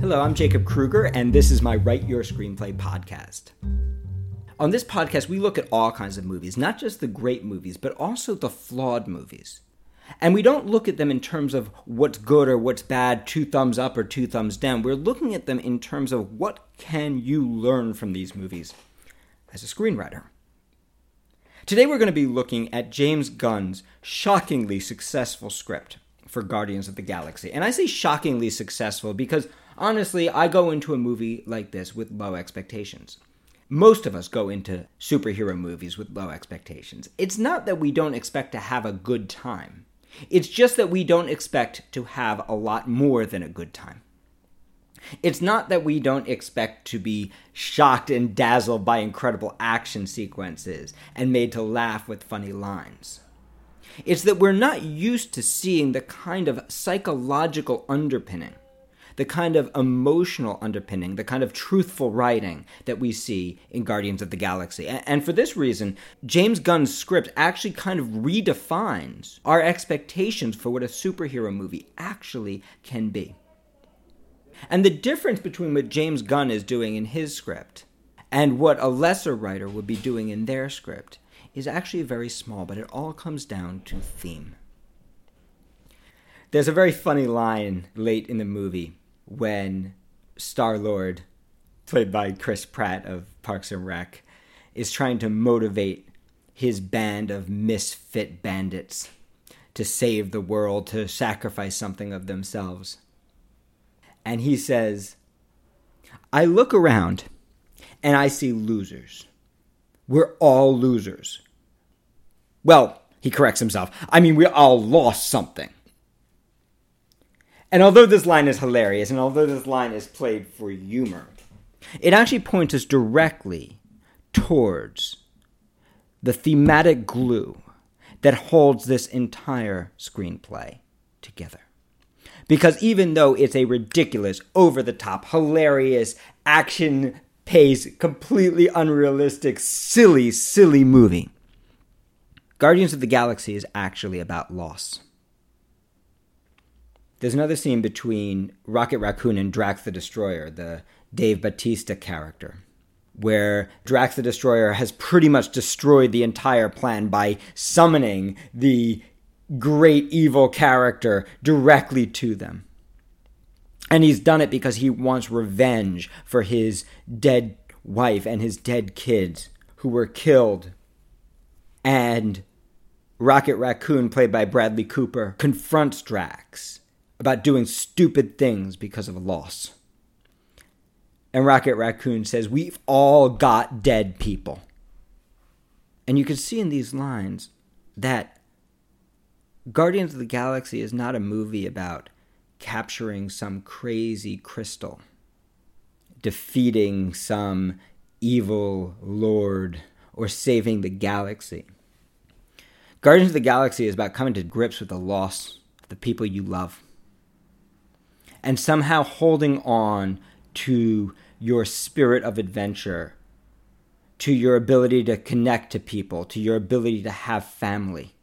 Hello, I'm Jacob Krueger, and this is my Write Your Screenplay podcast. On this podcast, we look at all kinds of movies, not just the great movies, but also the flawed movies. And we don't look at them in terms of what's good or what's bad, two thumbs up or two thumbs down. We're looking at them in terms of what can you learn from these movies as a screenwriter. Today we're going to be looking at James Gunn's shockingly successful script for Guardians of the Galaxy. And I say shockingly successful because honestly, I go into a movie like this with low expectations. Most of us go into superhero movies with low expectations. It's not that we don't expect to have a good time, it's just that we don't expect to have a lot more than a good time. It's not that we don't expect to be shocked and dazzled by incredible action sequences and made to laugh with funny lines. It's that we're not used to seeing the kind of psychological underpinning the kind of emotional underpinning, the kind of truthful writing that we see in Guardians of the Galaxy. And for this reason, James Gunn's script actually kind of redefines our expectations for what a superhero movie actually can be. And the difference between what James Gunn is doing in his script and what a lesser writer would be doing in their script is actually very small, but it all comes down to theme. There's a very funny line late in the movie when Star Lord, played by Chris Pratt of Parks and Rec, is trying to motivate his band of misfit bandits to save the world, to sacrifice something of themselves. And he says, I look around and I see losers. We're all losers. Well, he corrects himself. I mean, we all lost something. And although this line is hilarious, and although this line is played for humor, it actually points us directly towards the thematic glue that holds this entire screenplay together. Because even though it's a ridiculous, over the top, hilarious, action paced, completely unrealistic, silly, silly movie, Guardians of the Galaxy is actually about loss. There's another scene between Rocket Raccoon and Drax the Destroyer, the Dave Bautista character, where Drax the Destroyer has pretty much destroyed the entire plan by summoning the great evil character directly to them. And he's done it because he wants revenge for his dead wife and his dead kids who were killed. And Rocket Raccoon, played by Bradley Cooper, confronts Drax about doing stupid things because of a loss. And Rocket Raccoon says, We've all got dead people. And you can see in these lines that Guardians of the Galaxy is not a movie about capturing some crazy crystal, defeating some evil lord, or saving the galaxy. Guardians of the Galaxy is about coming to grips with the loss of the people you love and somehow holding on to your spirit of adventure, to your ability to connect to people, to your ability to have family.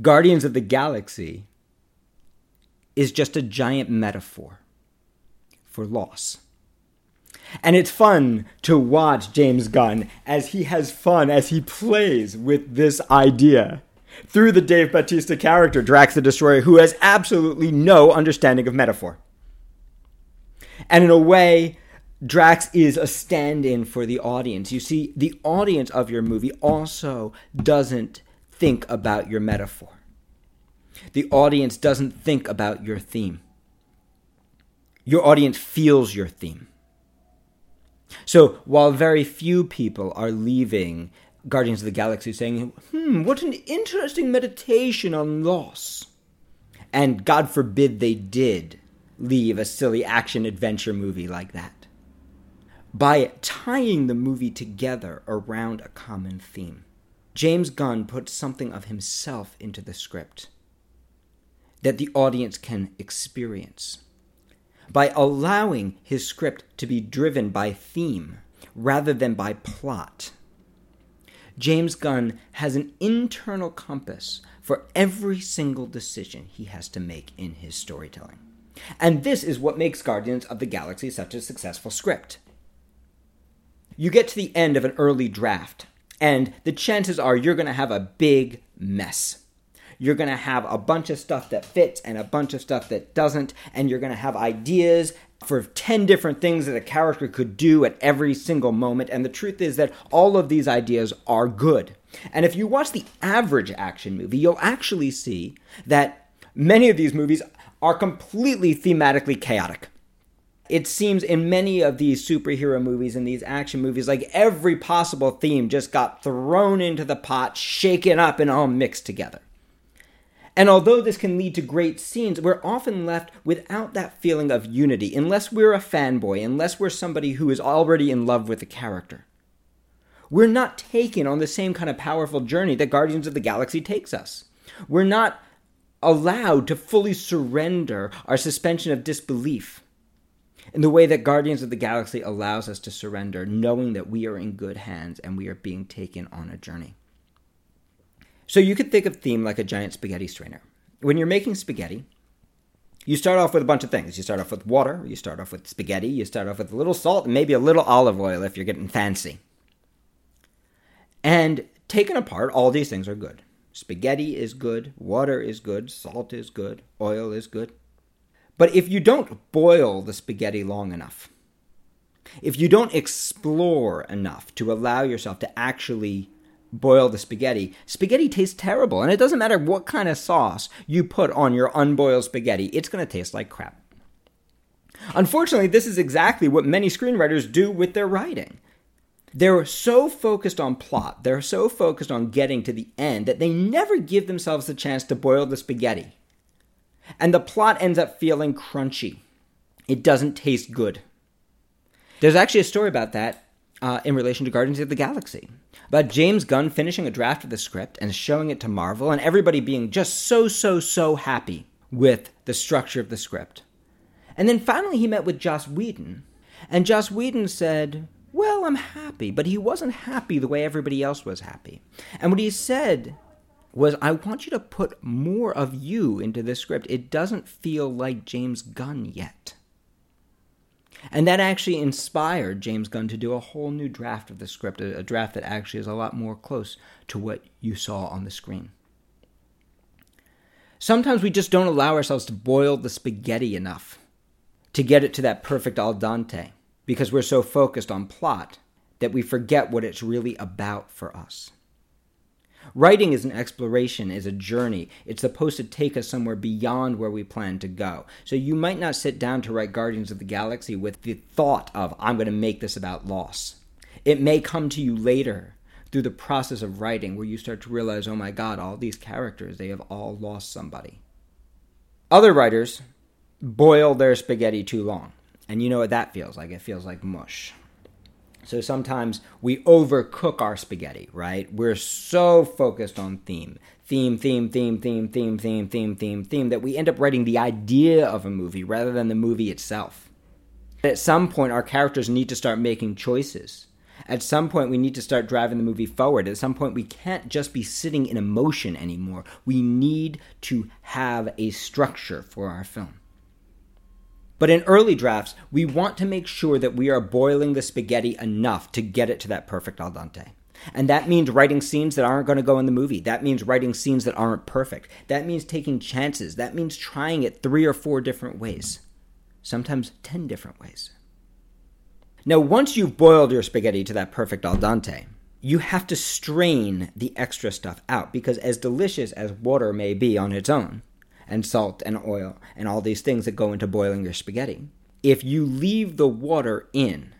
Guardians of the Galaxy is just a giant metaphor for loss. And it's fun to watch James Gunn as he has fun, as he plays with this idea through the Dave Bautista character, Drax the Destroyer, who has absolutely no understanding of metaphor. And in a way, Drax is a stand in for the audience. You see, the audience of your movie also doesn't think about your metaphor, the audience doesn't think about your theme. Your audience feels your theme. So while very few people are leaving Guardians of the Galaxy saying, hmm, what an interesting meditation on loss. And God forbid they did leave a silly action adventure movie like that. By tying the movie together around a common theme, James Gunn put something of himself into the script that the audience can experience. By allowing his script to be driven by theme rather than by plot James Gunn has an internal compass for every single decision he has to make in his storytelling. And this is what makes Guardians of the Galaxy such a successful script. You get to the end of an early draft, and the chances are you're going to have a big mess. You're going to have a bunch of stuff that fits and a bunch of stuff that doesn't, and you're going to have ideas for 10 different things that a character could do at every single moment. And the truth is that all of these ideas are good. And if you watch the average action movie, you'll actually see that many of these movies are completely thematically chaotic. It seems in many of these superhero movies and these action movies, like every possible theme just got thrown into the pot, shaken up, and all mixed together. And although this can lead to great scenes, we're often left without that feeling of unity unless we're a fanboy, unless we're somebody who is already in love with the character. We're not taken on the same kind of powerful journey that Guardians of the Galaxy takes us. We're not allowed to fully surrender our suspension of disbelief in the way that Guardians of the Galaxy allows us to surrender, knowing that we are in good hands and we are being taken on a journey. So you could think of theme like a giant spaghetti strainer. When you're making spaghetti, you start off with a bunch of things. You start off with water, you start off with spaghetti, you start off with a little salt, and maybe a little olive oil if you're getting fancy. And taken apart, all these things are good. Spaghetti is good, water is good, salt is good, oil is good. But if you don't boil the spaghetti long enough, if you don't explore enough to allow yourself to actually boil the spaghetti, spaghetti tastes terrible. And it doesn't matter what kind of sauce you put on your unboiled spaghetti, it's going to taste like crap. Unfortunately, this is exactly what many screenwriters do with their writing. They're so focused on plot, they're so focused on getting to the end that they never give themselves the chance to boil the spaghetti. And the plot ends up feeling crunchy. It doesn't taste good. There's actually a story about that uh, in relation to Guardians of the Galaxy about James Gunn finishing a draft of the script and showing it to Marvel, and everybody being just so, so, so happy with the structure of the script. And then finally he met with Joss Whedon, and Joss Whedon said, Well, I'm happy, but he wasn't happy the way everybody else was happy. And what he said was, I want you to put more of you into this script. It doesn't feel like James Gunn yet. And that actually inspired James Gunn to do a whole new draft of the script, a, a draft that actually is a lot more close to what you saw on the screen. Sometimes we just don't allow ourselves to boil the spaghetti enough to get it to that perfect al dente because we're so focused on plot that we forget what it's really about for us. Writing is an exploration, is a journey. It's supposed to take us somewhere beyond where we plan to go. So you might not sit down to write Guardians of the Galaxy with the thought of, I'm going to make this about loss. It may come to you later through the process of writing where you start to realize, oh my God, all these characters, they have all lost somebody. Other writers boil their spaghetti too long. And you know what that feels like? It feels like mush. So sometimes we overcook our spaghetti, right? We're so focused on theme, theme, theme, theme, theme, theme, theme, theme, theme, theme, that we end up writing the idea of a movie rather than the movie itself. At some point, our characters need to start making choices. At some point, we need to start driving the movie forward. At some point, we can't just be sitting in emotion anymore. We need to have a structure for our film. But in early drafts, we want to make sure that we are boiling the spaghetti enough to get it to that perfect al dente. And that means writing scenes that aren't going to go in the movie. That means writing scenes that aren't perfect. That means taking chances. That means trying it three or four different ways, sometimes 10 different ways. Now, once you've boiled your spaghetti to that perfect al dente, you have to strain the extra stuff out because, as delicious as water may be on its own, and salt and oil and all these things that go into boiling your spaghetti. If you leave the water in,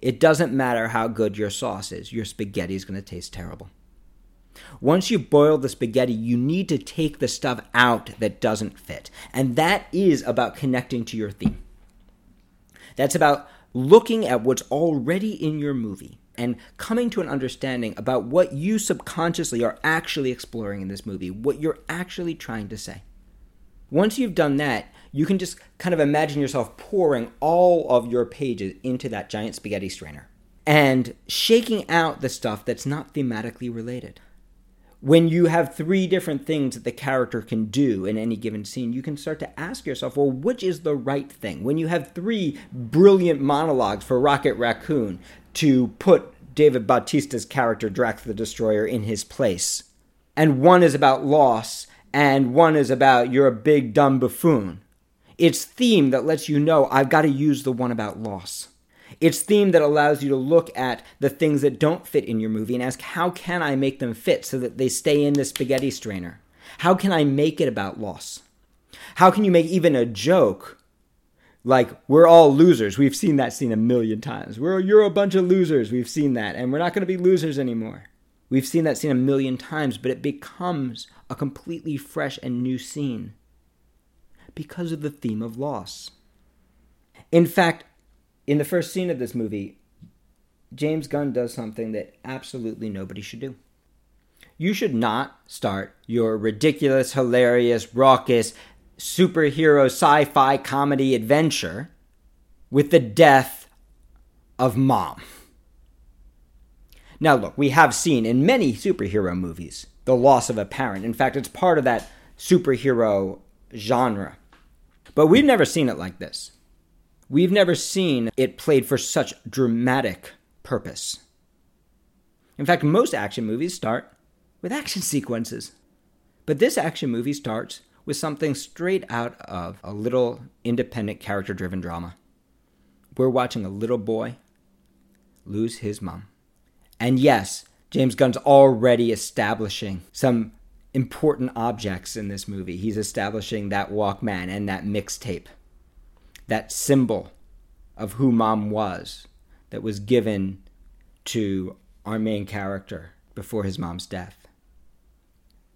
it doesn't matter how good your sauce is, your spaghetti is going to taste terrible. Once you boil the spaghetti, you need to take the stuff out that doesn't fit. And that is about connecting to your theme. That's about looking at what's already in your movie and coming to an understanding about what you subconsciously are actually exploring in this movie, what you're actually trying to say. Once you've done that, you can just kind of imagine yourself pouring all of your pages into that giant spaghetti strainer and shaking out the stuff that's not thematically related. when you have three different things that the character can do in any given scene, you can start to ask yourself, well, which is the right thing? When you have three brilliant monologues for Rocket Raccoon to put David Bautista's character, Drax the Destroyer, in his place, and one is about loss, and one is about you're a big dumb buffoon. It's theme that lets you know I've got to use the one about loss. It's theme that allows you to look at the things that don't fit in your movie and ask, how can I make them fit so that they stay in the spaghetti strainer? How can I make it about loss? How can you make even a joke like we're all losers? We've seen that scene a million times. We're you're a bunch of losers. We've seen that, and we're not going to be losers anymore. We've seen that scene a million times, but it becomes a completely fresh and new scene because of the theme of loss. In fact, in the first scene of this movie, James Gunn does something that absolutely nobody should do. You should not start your ridiculous, hilarious, raucous, superhero sci fi comedy adventure with the death of mom. Now, look, we have seen in many superhero movies the loss of a parent. In fact, it's part of that superhero genre. But we've never seen it like this. We've never seen it played for such dramatic purpose. In fact, most action movies start with action sequences. But this action movie starts with something straight out of a little independent character driven drama. We're watching a little boy lose his mom. And yes, James Gunn's already establishing some important objects in this movie. He's establishing that Walkman and that mixtape that symbol of who mom was that was given to our main character before his mom's death.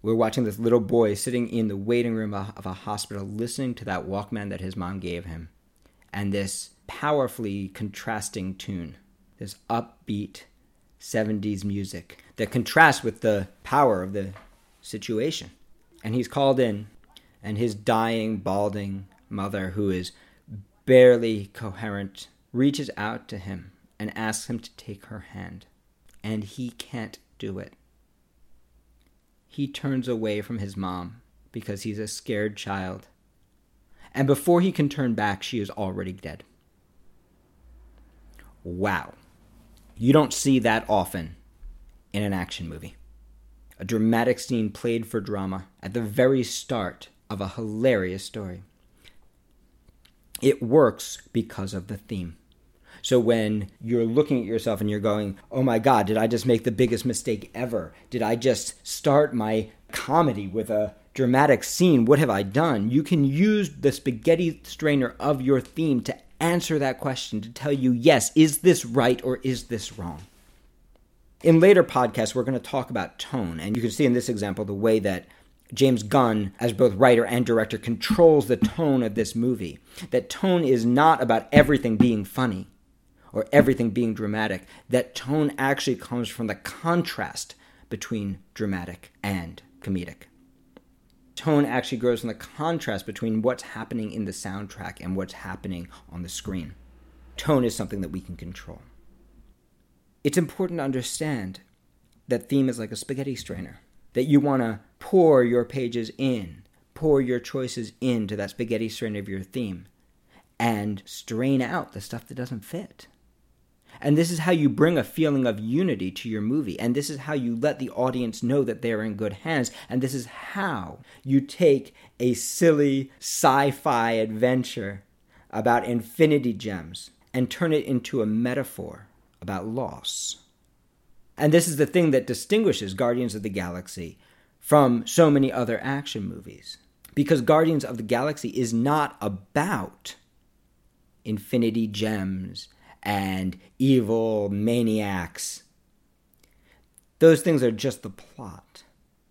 We're watching this little boy sitting in the waiting room of a hospital listening to that Walkman that his mom gave him and this powerfully contrasting tune, this upbeat 70s music that contrasts with the power of the situation. And he's called in, and his dying, balding mother, who is barely coherent, reaches out to him and asks him to take her hand. And he can't do it. He turns away from his mom because he's a scared child. And before he can turn back, she is already dead. Wow. You don't see that often in an action movie. A dramatic scene played for drama at the very start of a hilarious story it works because of the theme. So when you're looking at yourself and you're going, oh my God, did I just make the biggest mistake ever? Did I just start my comedy with a dramatic scene? What have I done? You can use the spaghetti strainer of your theme to answer that question, to tell you, yes, is this right or is this wrong? In later podcasts, we're going to talk about tone. And you can see in this example the way that James Gunn, as both writer and director, controls the tone of this movie. That tone is not about everything being funny or everything being dramatic. That tone actually comes from the contrast between dramatic and comedic. Tone actually grows from the contrast between what's happening in the soundtrack and what's happening on the screen. Tone is something that we can control. It's important to understand that theme is like a spaghetti strainer that you want to pour your pages in, pour your choices into that spaghetti strainer of your theme, and strain out the stuff that doesn't fit. And this is how you bring a feeling of unity to your movie. And this is how you let the audience know that they're in good hands. And this is how you take a silly sci fi adventure about infinity gems and turn it into a metaphor about loss. And this is the thing that distinguishes Guardians of the Galaxy from so many other action movies. Because Guardians of the Galaxy is not about infinity gems and evil maniacs. Those things are just the plot.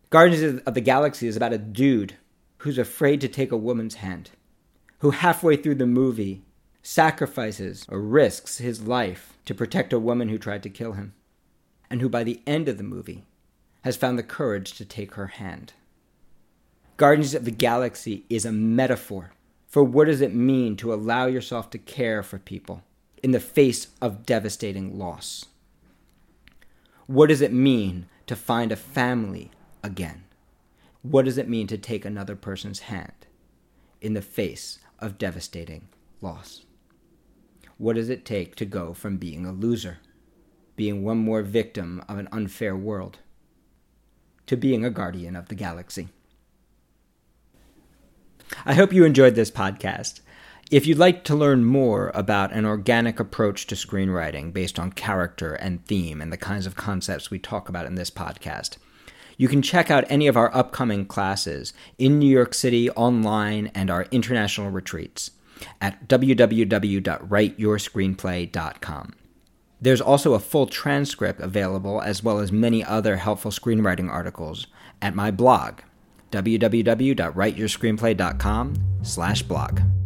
Guardians of the Galaxy is about a dude who's afraid to take a woman's hand, who halfway through the movie sacrifices or risks his life to protect a woman who tried to kill him and who by the end of the movie has found the courage to take her hand. Guardians of the Galaxy is a metaphor for what does it mean to allow yourself to care for people in the face of devastating loss. What does it mean to find a family, again? What does it mean to take another person's hand in the face of devastating loss? What does it take to go from being a loser, being one more victim of an unfair world, to being a guardian of the galaxy? I hope you enjoyed this podcast. If you'd like to learn more about an organic approach to screenwriting based on character and theme and the kinds of concepts we talk about in this podcast, you can check out any of our upcoming classes in New York City online and our international retreats at www.writeyourscreenplay.com. There's also a full transcript available as well as many other helpful screenwriting articles at my blog www.writeyourscreenplay.com/blog.